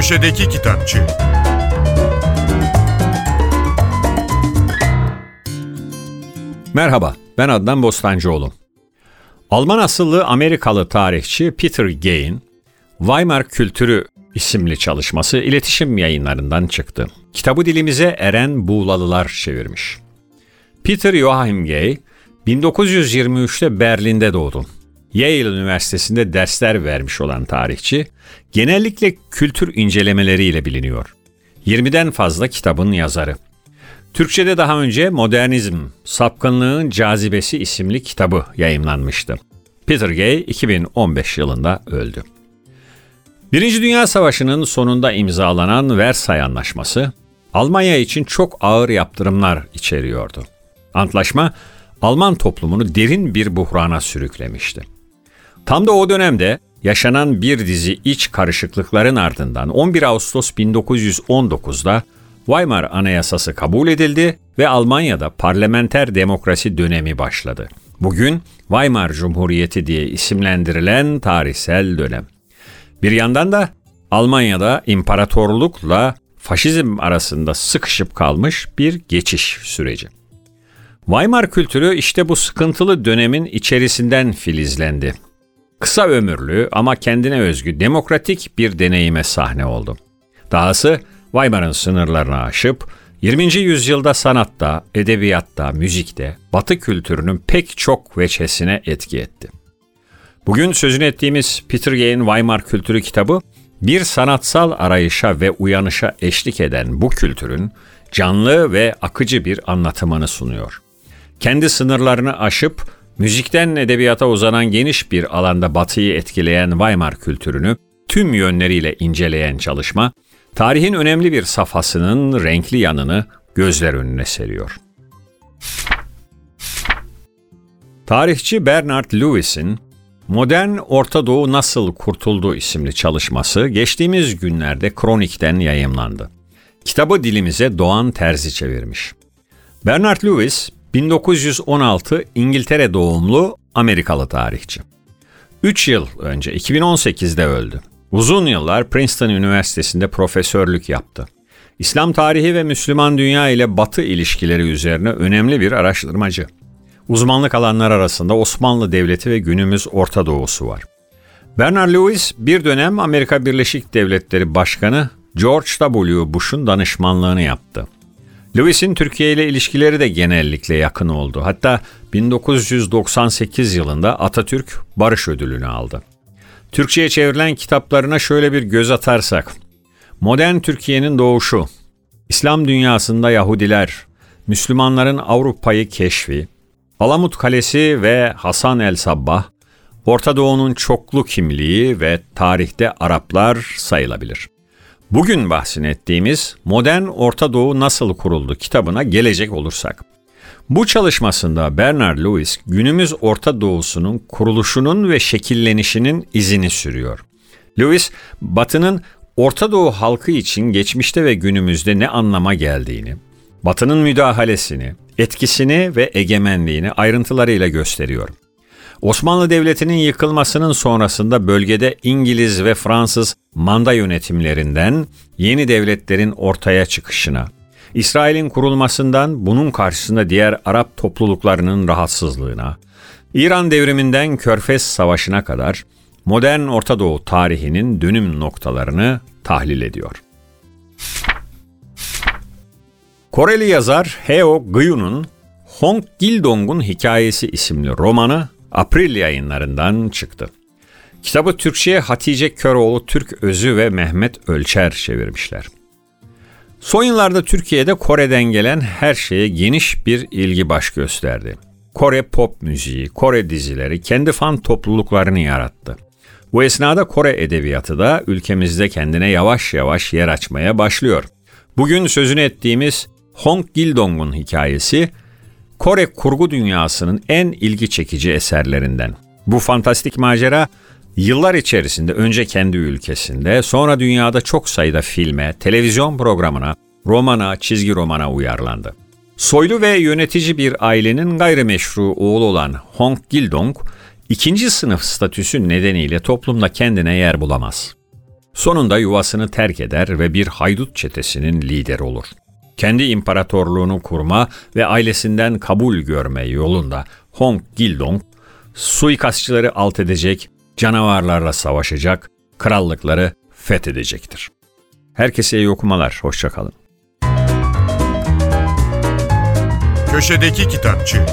Köşedeki Kitapçı Merhaba, ben Adnan Bostancıoğlu. Alman asıllı Amerikalı tarihçi Peter Gein, Weimar Kültürü isimli çalışması iletişim yayınlarından çıktı. Kitabı dilimize Eren Buğlalılar çevirmiş. Peter Joachim Gay, 1923'te Berlin'de doğdu. Yale Üniversitesi'nde dersler vermiş olan tarihçi, genellikle kültür incelemeleriyle biliniyor. 20'den fazla kitabın yazarı. Türkçe'de daha önce Modernizm, Sapkınlığın Cazibesi isimli kitabı yayımlanmıştı. Peter Gay 2015 yılında öldü. Birinci Dünya Savaşı'nın sonunda imzalanan Versay Anlaşması, Almanya için çok ağır yaptırımlar içeriyordu. Antlaşma, Alman toplumunu derin bir buhrana sürüklemişti. Tam da o dönemde yaşanan bir dizi iç karışıklıkların ardından 11 Ağustos 1919'da Weimar Anayasası kabul edildi ve Almanya'da parlamenter demokrasi dönemi başladı. Bugün Weimar Cumhuriyeti diye isimlendirilen tarihsel dönem. Bir yandan da Almanya'da imparatorlukla faşizm arasında sıkışıp kalmış bir geçiş süreci. Weimar kültürü işte bu sıkıntılı dönemin içerisinden filizlendi. Kısa ömürlü ama kendine özgü demokratik bir deneyime sahne oldu. Dahası Weimar'ın sınırlarını aşıp 20. yüzyılda sanatta, edebiyatta, müzikte Batı kültürünün pek çok veçesine etki etti. Bugün sözünü ettiğimiz Peter Gay'in Weimar Kültürü kitabı bir sanatsal arayışa ve uyanışa eşlik eden bu kültürün canlı ve akıcı bir anlatımını sunuyor. Kendi sınırlarını aşıp müzikten edebiyata uzanan geniş bir alanda Batı'yı etkileyen Weimar kültürünü tüm yönleriyle inceleyen çalışma, tarihin önemli bir safhasının renkli yanını gözler önüne seriyor. Tarihçi Bernard Lewis'in Modern Orta Doğu Nasıl Kurtuldu isimli çalışması geçtiğimiz günlerde Kronik'ten yayımlandı. Kitabı dilimize Doğan Terzi çevirmiş. Bernard Lewis 1916 İngiltere doğumlu Amerikalı tarihçi. 3 yıl önce 2018'de öldü. Uzun yıllar Princeton Üniversitesi'nde profesörlük yaptı. İslam tarihi ve Müslüman dünya ile Batı ilişkileri üzerine önemli bir araştırmacı. Uzmanlık alanlar arasında Osmanlı Devleti ve günümüz Orta Doğusu var. Bernard Lewis bir dönem Amerika Birleşik Devletleri Başkanı George W. Bush'un danışmanlığını yaptı. Lewis'in Türkiye ile ilişkileri de genellikle yakın oldu. Hatta 1998 yılında Atatürk Barış Ödülünü aldı. Türkçe'ye çevrilen kitaplarına şöyle bir göz atarsak. Modern Türkiye'nin doğuşu, İslam dünyasında Yahudiler, Müslümanların Avrupa'yı keşfi, Alamut Kalesi ve Hasan el Sabbah, Orta Doğu'nun çoklu kimliği ve tarihte Araplar sayılabilir. Bugün bahsini ettiğimiz Modern Orta Doğu Nasıl Kuruldu kitabına gelecek olursak. Bu çalışmasında Bernard Lewis günümüz Orta Doğu'sunun kuruluşunun ve şekillenişinin izini sürüyor. Lewis, Batı'nın Orta Doğu halkı için geçmişte ve günümüzde ne anlama geldiğini, Batı'nın müdahalesini, etkisini ve egemenliğini ayrıntılarıyla gösteriyor. Osmanlı Devleti'nin yıkılmasının sonrasında bölgede İngiliz ve Fransız manda yönetimlerinden yeni devletlerin ortaya çıkışına, İsrail'in kurulmasından bunun karşısında diğer Arap topluluklarının rahatsızlığına, İran devriminden Körfez Savaşı'na kadar modern Orta Doğu tarihinin dönüm noktalarını tahlil ediyor. Koreli yazar Heo Gyun'un Hong Gildong'un Hikayesi isimli romanı April yayınlarından çıktı. Kitabı Türkçe'ye Hatice Köroğlu Türk Özü ve Mehmet Ölçer çevirmişler. Son yıllarda Türkiye'de Kore'den gelen her şeye geniş bir ilgi baş gösterdi. Kore pop müziği, Kore dizileri kendi fan topluluklarını yarattı. Bu esnada Kore edebiyatı da ülkemizde kendine yavaş yavaş yer açmaya başlıyor. Bugün sözünü ettiğimiz Hong Gildong'un hikayesi Kore kurgu dünyasının en ilgi çekici eserlerinden. Bu fantastik macera yıllar içerisinde önce kendi ülkesinde, sonra dünyada çok sayıda filme, televizyon programına, romana, çizgi romana uyarlandı. Soylu ve yönetici bir ailenin gayrimeşru oğlu olan Hong Gildong, ikinci sınıf statüsü nedeniyle toplumda kendine yer bulamaz. Sonunda yuvasını terk eder ve bir haydut çetesinin lideri olur. Kendi imparatorluğunu kurma ve ailesinden kabul görme yolunda Hong Gildong, suikastçıları alt edecek, canavarlarla savaşacak, krallıkları fethedecektir. Herkese iyi okumalar, hoşçakalın. Köşedeki Kitapçı